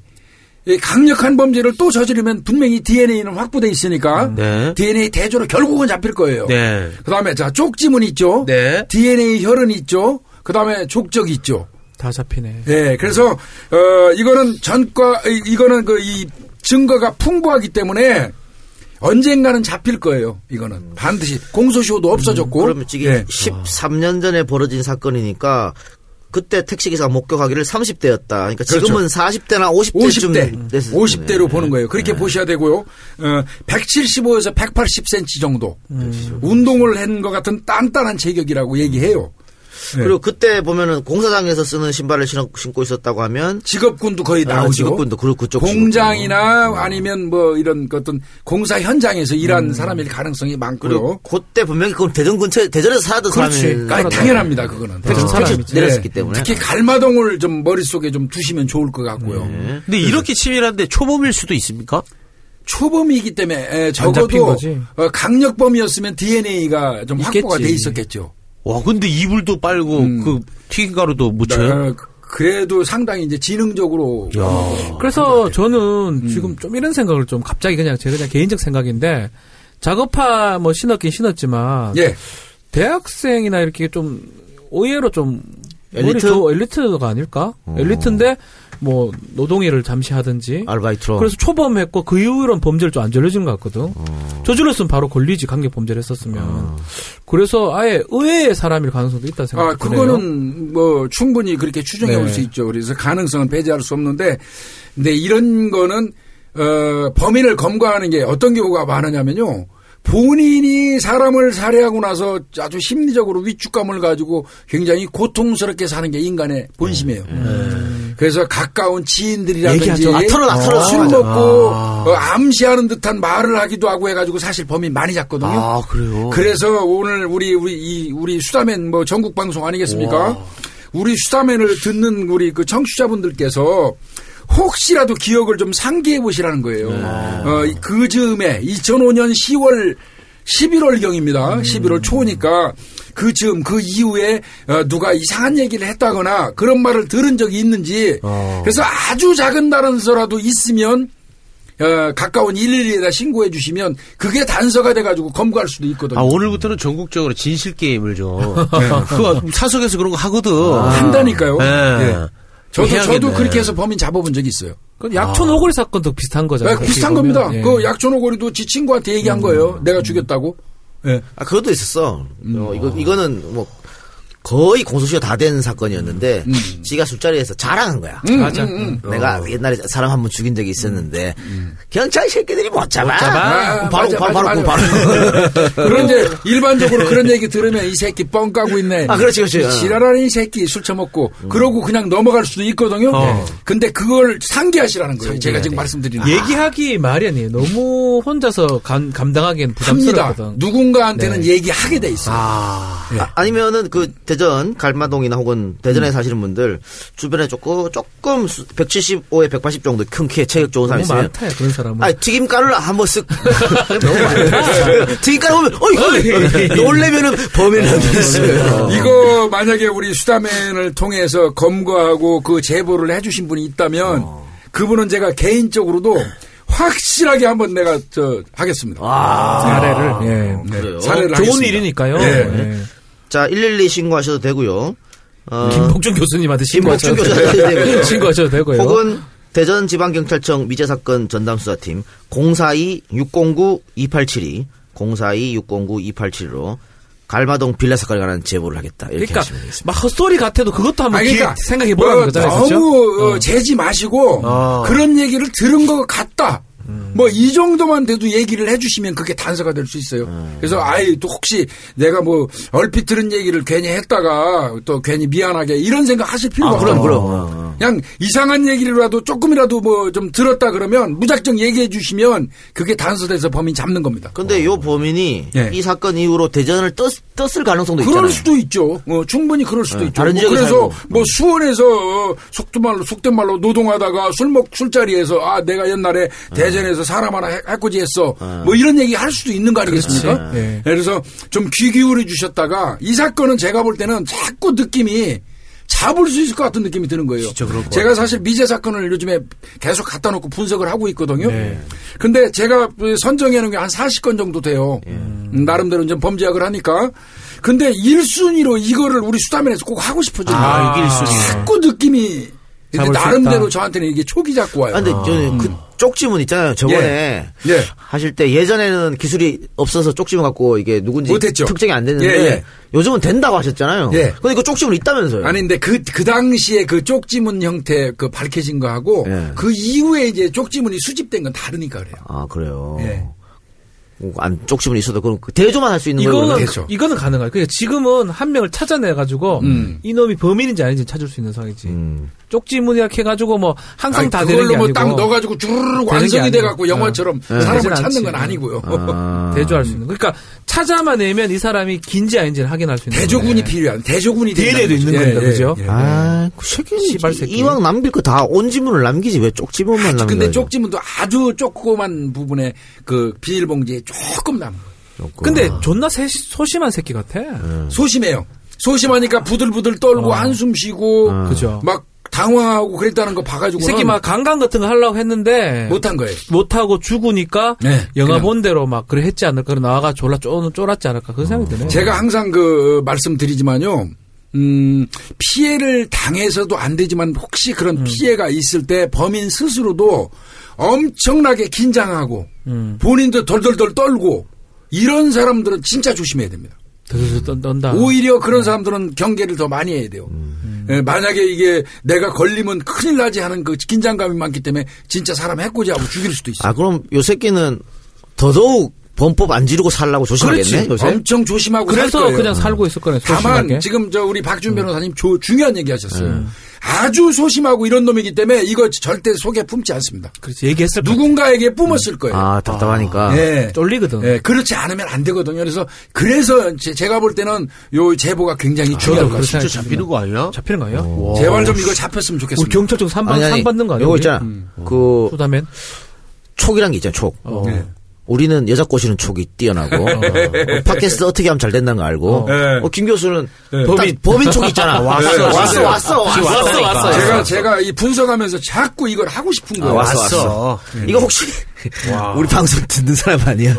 이 강력한 범죄를 또 저지르면 분명히 DNA는 확보돼 있으니까 네. DNA 대조로 결국은 잡힐 거예요. 네. 그다음에 자 쪽지문 있죠. 네. DNA 혈흔 있죠. 그다음에 족적 있죠. 다 잡히네. 예, 그래서 어 이거는 전과 이- 이거는 그 이 증거가 풍부하기 때문에 언젠가는 잡힐 거예요. 이거는 반드시 공소시효도 없어졌고. 그러면 지금 예. 13년 전에 벌어진 사건이니까 그때 택시기사가 목격하기를 30대였다. 그러니까 지금은 40대나 50대쯤 50대, 됐을 50대로 텐데. 보는 거예요. 그렇게 보셔야 되고요. 어, 175에서 180cm 정도 음. 운동을 한 것 같은 단단한 체격이라고 얘기해요. 네. 그리고 그때 보면은 공사장에서 쓰는 신발을 신어- 신고 있었다고 하면 직업군도 거의 아, 나오죠. 직업군도 그렇고 그쪽 공장이나 아니면 뭐 이런 그 어떤 공사 현장에서 일한 사람일 가능성이 많고요. 음. 그때 분명히 그건 대전 근처에 대전에서 살았던. 사람이 아니, 당연합니다, 그거는. 대전 특히- 사람이지. 내렸었기 때문에. 특히 갈마동을 좀 머릿속에 좀 두시면 좋을 것 같고요. 근데 이렇게 치밀한데 초범일 수도 있습니까? 초범이기 때문에 에, 잡힌 적어도. 어, 강력범이었으면 DNA가 좀 확보가 있겠지. 돼 있었겠죠. 와, 근데 이불도 빨고 음. 그 튀김가루도 묻혀요? 어, 그래도 상당히 이제 지능적으로 그래서 저는 음. 지금 좀 이런 생각을 좀 갑자기 그냥 제 그냥 개인적 생각인데 작업화 뭐 신었긴 신었지만 예. 대학생이나 이렇게 좀 의외로 좀 엘리트? 좋- 엘리트가 아닐까? 엘리트인데 뭐 노동일을 잠시 하든지 아르바이트로 그래서 초범했고 그 이후로는 범죄를 좀 안 저려진 것 같거든. 저질렀으면 바로 걸리지 강력 범죄를 했었으면. 그래서 아예 의외의 사람일 가능성도 있다 아, 생각해요. 그거는 뭐 충분히 그렇게 추정해 볼 네. 수 있죠. 그래서 가능성은 배제할 수 없는데, 근데 이런 거는 어, 범인을 검거하는 게 어떤 경우가 많으냐면요. 본인이 사람을 살해하고 나서 아주 심리적으로 위축감을 가지고 굉장히 고통스럽게 사는 게 인간의 본심이에요. 그래서 가까운 지인들이라든지 얘기하죠. 아, 털어, 아, 털어, 술. 먹고 어, 암시하는 듯한 말을 하기도 하고 해가지고 사실 범인 많이 잡거든요. 아, 그래요? 그래서 오늘 우리 우리 이 우리 수다맨 뭐 전국 방송 아니겠습니까? 우리 수다맨을 듣는 우리 그 청취자분들께서 혹시라도 기억을 좀 상기해 보시라는 거예요. 어, 그 즈음에 2005년 10월 11월 경입니다. 11월 초니까 그 즈음 그 이후에 어, 누가 이상한 얘기를 했다거나 그런 말을 들은 적이 있는지 그래서 아주 작은 단서라도 있으면 어, 가까운 112에다 신고해 주시면 그게 단서가 돼가지고 검거할 수도 있거든요. 아, 오늘부터는 전국적으로 진실 게임을 좀. [LAUGHS] 그거 사석에서 그런 거 하거든. 한다니까요. 네. 예. 저도 해야겠네. 저도 그렇게 해서 범인 잡아본 적이 있어요. 그 약촌 오골 사건도 비슷한 거잖아요. 네, 비슷한 겁니다. 보면. 예. 그 약촌오고리도 지 친구한테 얘기한 거예요. 내가 죽였다고. 예. 아 그것도 있었어. 음. 어, 이거 이거는 뭐 거의 공소시효 다 된 사건이었는데 음. 지가 술자리에서 자랑한 거야. 맞아. 내가 옛날에 사람 한 번 죽인 적이 있었는데 경찰 새끼들이 못 잡아. 아, 바로 맞아, 바로 바로 맞아, 바로. [LAUGHS] 그런 이제 일반적으로 그런 얘기 들으면 이 새끼 뻥 까고 있네. 아, 그렇지, 그렇지. 어. 지랄하는 이 새끼 술 처먹고 그러고 그냥 넘어갈 수도 있거든요. 어. 근데 그걸 상기하시라는 거예요. 제가 지금 말씀드리는 거. 얘기하기 말이 아니에요. 너무 혼자서 감, 감당하기엔 합니다. 부담스럽거든. 누군가한테는 네. 얘기하게 돼 있어요. 아. 예. 아, 아니면은 그 대전 갈마동이나 혹은 대전에 사시는 분들 주변에 조금 조금 175에 180 정도 큰 키에 체격 좋은 사람 있으면 많다, 그런 사람은. 아 튀김가루를 한번 쓱. [LAUGHS] [LAUGHS] 튀김가루 보면 어이 놀래면은 범인을 할수 있어요. 이거 만약에 우리 수다맨을 통해서 검거하고 그 제보를 해주신 분이 있다면 어. 그분은 제가 개인적으로도 확실하게 한번 내가 저 하겠습니다. 사례를. 예. 네? 사례를 좋은 하겠습니다. 일이니까요. 예. 예. 자 112 신고하셔도 되고요. 어, 김복준 교수님한테 신고하셔도 교수님한테 되고요. [LAUGHS] 신고하셔도 되고요. 혹은 대전지방경찰청 미제사건 전담수사팀 042-609-2872 042-609-2872로 갈마동 빌라 사건에 관한 제보를 하겠다. 이렇게 그러니까. 막 헛소리 같아도 그것도 한번 그러니까 생각해 보라는 뭐 거잖아요. 너무 그렇죠? 어, 재지 마시고 어. 그런 얘기를 들은 것 같다. 음. 뭐이 정도만 돼도 얘기를 해주시면 그게 단서가 될 수 있어요. 음. 그래서 아이 또 혹시 내가 뭐 얼핏 들은 얘기를 괜히 했다가 또 괜히 미안하게 이런 생각 하실 필요가 아, 그럼, 없어요. 그럼. 어, 어. 그냥 이상한 얘기라도 조금이라도 뭐 좀 들었다 그러면 무작정 얘기해 주시면 그게 단서돼서 범인 잡는 겁니다. 근데 요 범인이 예. 이 사건 이후로 대전을 떴, 떴을 가능성도 있잖아요. 그럴 수도 있죠. 어, 충분히 그럴 수도 네, 있죠. 다른 뭐 지역에 그래서. 뭐 수원에서 어, 속된 말로 속된 말로 노동하다가 술 먹 술자리에서 아 내가 옛날에 대전 에서 사람 하나 해- 해코지했어. 뭐 이런 얘기 할 수도 있는 거 아니겠습니까? 그렇지. 네. 그래서 좀 귀 기울여 주셨다가 이 사건은 제가 볼 때는 자꾸 느낌이 잡을 수 있을 것 같은 느낌이 드는 거예요. 제가 사실 미제 사건을 요즘에 계속 갖다 놓고 분석을 하고 있거든요. 네. 근데 제가 선정해 놓은 게 한 40건 정도 돼요. 예. 음, 나름대로 좀 범죄학을 하니까. 근데 1순위로 이거를 우리 수다면에서 꼭 하고 싶어져요. 아, 이게 1순위예요. 자꾸 느낌이 나름대로. 저한테는 이게 촉이 잡고 와요. 아, 근데 저는 그 쪽지문 있잖아요. 저번에 예. 예. 하실 때 예전에는 기술이 없어서 쪽지문 갖고 이게 누군지 못했죠. 특정이 안 됐는데 예, 예. 요즘은 된다고 하셨잖아요. 예. 근데 이거 쪽지문 있다면서요? 아니 근데 그 그 당시에 그 쪽지문 형태 그 밝혀진 거하고 예. 그 이후에 이제 쪽지문이 수집된 건 다르니까 그래요. 아 그래요. 예. 어, 안 쪽지문 있어도 그럼 그 대조만 할 수 있는 이거는 거예요. 되죠. 이거는 가능해요. 그러니까 지금은 한 명을 찾아내 가지고 음. 이놈이 범인인지 아닌지 찾을 수 있는 상황이지. 음. 쪽지문이라 해가지고 뭐 항상 아니, 다 되는 게 그걸로 아니고 뭐딱 넣어가지고 주르륵 완성이. 돼갖고 영화처럼 예. 사람을 되진 찾는. 건 아니고요. 아. 대조할 수 있는. 그러니까 찾아만 내면 이 사람이 긴지 아닌지를 확인할 수 있는. 대조군이. 필요한 대조군이 된다는 있는 거죠. 겁니다. 그죠? 예. 아, 그 새끼는. 이왕 남길 거 다 온지문을 남기지 왜 쪽지문만 남겨? 근데 쪽지문도 아주 조그만 부분에 그 비닐봉지에 조금 남은 거예요. 근데 존나 세- 소심한 새끼 같아. 소심해요. 소심하니까 부들부들 떨고 한숨 쉬고 어. 그죠. 막 당황하고 그랬다는 거이 봐가지고 새끼 막 강간 같은 거 하려고 했는데 못한 거예요. 못하고 죽으니까 네, 영화. 본 대로 막 그래 했지 않을까. 그래 나와가 졸라 쫄, 쫄았지 않을까. 그런 생각이 드네. 제가 항상 그 말씀드리지만요. 음, 피해를 당해서도 안 되지만 혹시 그런 피해가 있을 때 범인 스스로도 엄청나게 긴장하고 음. 본인도 덜덜덜 떨고 이런 사람들은 진짜 조심해야 됩니다. 떤- 떤다. 오히려 그런 사람들은 경계를 더 많이 해야 돼요. 예, 만약에 이게 내가 걸리면 큰일 나지 하는 그 긴장감이 많기 때문에 진짜 사람 해코지하고 죽일 수도 있어요. 아 그럼 요 새끼는 더더욱 범법 안 지르고 살라고 조심하겠네 그렇지. 요새. 엄청 조심하고 살 그래서 거예요. 그냥 살고 있을 거네. 다만. 지금 저 우리 박준 변호사님 조- 중요한 얘기 하셨어요. 아주 소심하고 이런 놈이기 때문에 이거 절대 속에 품지 않습니다. 그렇지. 얘기했을 거. 누군가에게 뿜었을 거예요. 아 답답하니까. 예. 쫄리거든. 예, 그렇지 않으면 안 되거든요. 그래서 그래서 제- 제가 볼 때는 요 제보가 굉장히 중요한 것 그렇게 같습니다. 진짜 잡히는 거 아니야? 잡히는 거 아니야? 제발 좀 이거 잡혔으면 좋겠습니다. 경찰 쪽 3번, 상 받는 거 아니야? 요거 우리? 있잖아. 음. 그 수다맨? 촉이란 게 있잖아. 촉. 어. 네. 우리는 여자 꼬시는 촉이 뛰어나고 [LAUGHS] 어, 팟캐스트 어떻게 하면 잘 된다는 거 알고. 네. 어, 김 교수는 네. 범인 범인 촉 있잖아. [LAUGHS] 왔어 네, 왔어. 왔어 왔어 왔어, 왔어. 제가 제가 이 분석하면서 자꾸 이걸 하고 싶은 아, 거예요. 왔어 왔어. 왔어. 이거 혹시 [LAUGHS] 우리 방송 듣는 사람 아니야?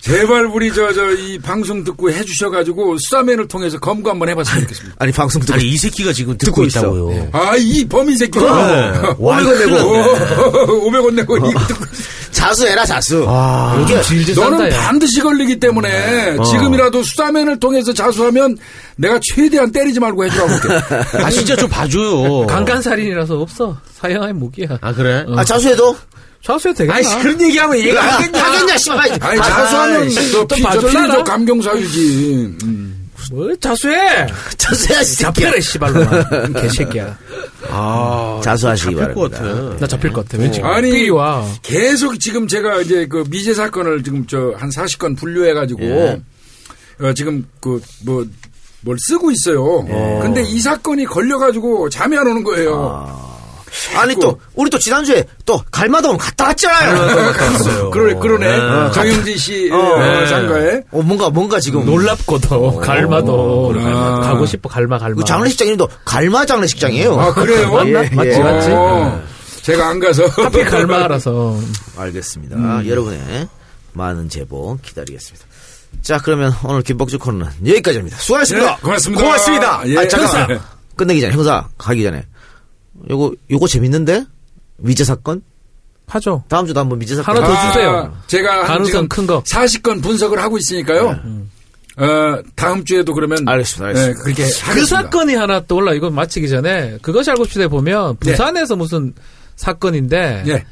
제발 우리 저 저 이 방송 듣고 해주셔가지고 수사맨을 통해서 검거 한번 해봤으면 좋겠습니다. 아니 방송 듣고 아니 이 새끼가 지금 듣고, 듣고 있어. 있다고요. 아이 범인 새끼가 500원 내고 500원 내고 이거 듣고 자수해라 자수. 요즘 질질 너는. 반드시 걸리기 때문에 지금이라도 수사맨을 통해서 자수하면 내가 최대한 때리지 말고 해주라고 할게. 아 진짜 좀 봐줘요. 강간살인이라서 없어. 사형의 무기야. 아 그래? 아 자수해도 좌수해도 되겠나? 아이씨 그런 얘기하면 얘가 하겠냐? 하겠냐 씨발. 아니 자수하면 또 피- 저 봐줄라나? 피해적 감경 사유지. 음. 뭘 자수해! 자수해야 잡혀라, 씨발로. 개새끼야. 아 자수하시기 잡힐 것 바랍니다. 같아. 나 잡힐 것 같아. 왠지. 아니 삐리 와. 계속 지금 제가 이제 그 미제 사건을 지금 저 한 40건 분류해가지고 예. 어, 지금 그 뭐 뭘 쓰고 있어요. 근데 이 사건이 걸려가지고 잠이 안 오는 거예요. 아 니또 우리 또 지난주에 또 갈마동 갔다 왔잖아요. 갔어요. [LAUGHS] 그러, 그러네. 정영진 씨 어. 어, 상가에. 어 뭔가 뭔가 지금 놀랍고도 갈마도 아. 가고 싶어 갈마 갈마. 그 장례식장 이름도 갈마 장례식장이에요. 아, 그래요? [LAUGHS] 맞나? 예, 맞지 예. 맞지. 어, 제가 안 가서. 하필 갈마라서. [LAUGHS] 알겠습니다. 여러분의 많은 제보 기다리겠습니다. 자, 그러면 오늘 김복주 코너는 여기까지입니다. 수고하셨습니다. 예, 고맙습니다. 고맙습니다. 예. 아, 잠깐만. 형사. 끝내기 전에, 형사, 가기 전에. 요거, 요거 재밌는데? 미제 사건? 하죠. 다음 주도 한번 미제 사건. 하나 더 주세요. 제가 한 가능성 큰 거. 40건 분석을 하고 있으니까요. 어, 다음 주에도 그러면. 알겠습니다, 알겠습니다. 네, 그렇게 하겠습니다. 그 사건이 하나 떠올라. 이거 마치기 전에 그것이 알고 싶다 보면 네. 부산에서 무슨 사건인데 예.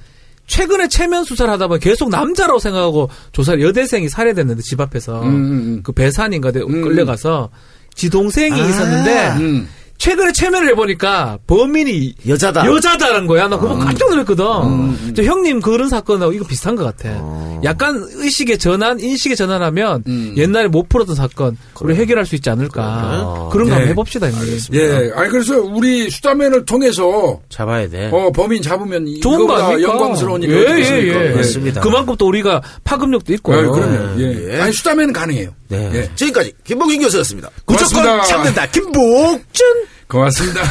최근에 체면 수사를 하다 보면 계속 남자라고 생각하고 조사를 여대생이 살해됐는데 집 앞에서 음, 음. 그 배산인가 데 음. 끌려가서 지 동생이 아. 있었는데 음. 최근에 체면을 해보니까 범인이 여자다. 여자다라는 거야. 나 그거 깜짝 놀랐거든. 음, 저 형님 그런 사건하고 이거 비슷한 것 같아. 어. 약간 의식의 전환, 인식의 전환하면 음. 옛날에 못 풀었던 사건 우리 해결할 수 있지 않을까. 그런 거 네. 한번 해봅시다, 형님. 예. 아니, 그래서 우리 수다맨을 통해서 잡아야 돼. 어, 범인 잡으면 좋은 거 아닙니까? 영광스러우니까. 예, 어떻게 예, 있습니까? 예. 맞습니다. 그만큼 또 우리가 파급력도 있고. 아, 그럼요. 예. 아니, 수다맨은 가능해요. 네. 예. 지금까지 김복준 교수였습니다. 고맙습니다. 무조건 참는다. 김복준! 고맙습니다.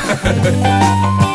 [LAUGHS]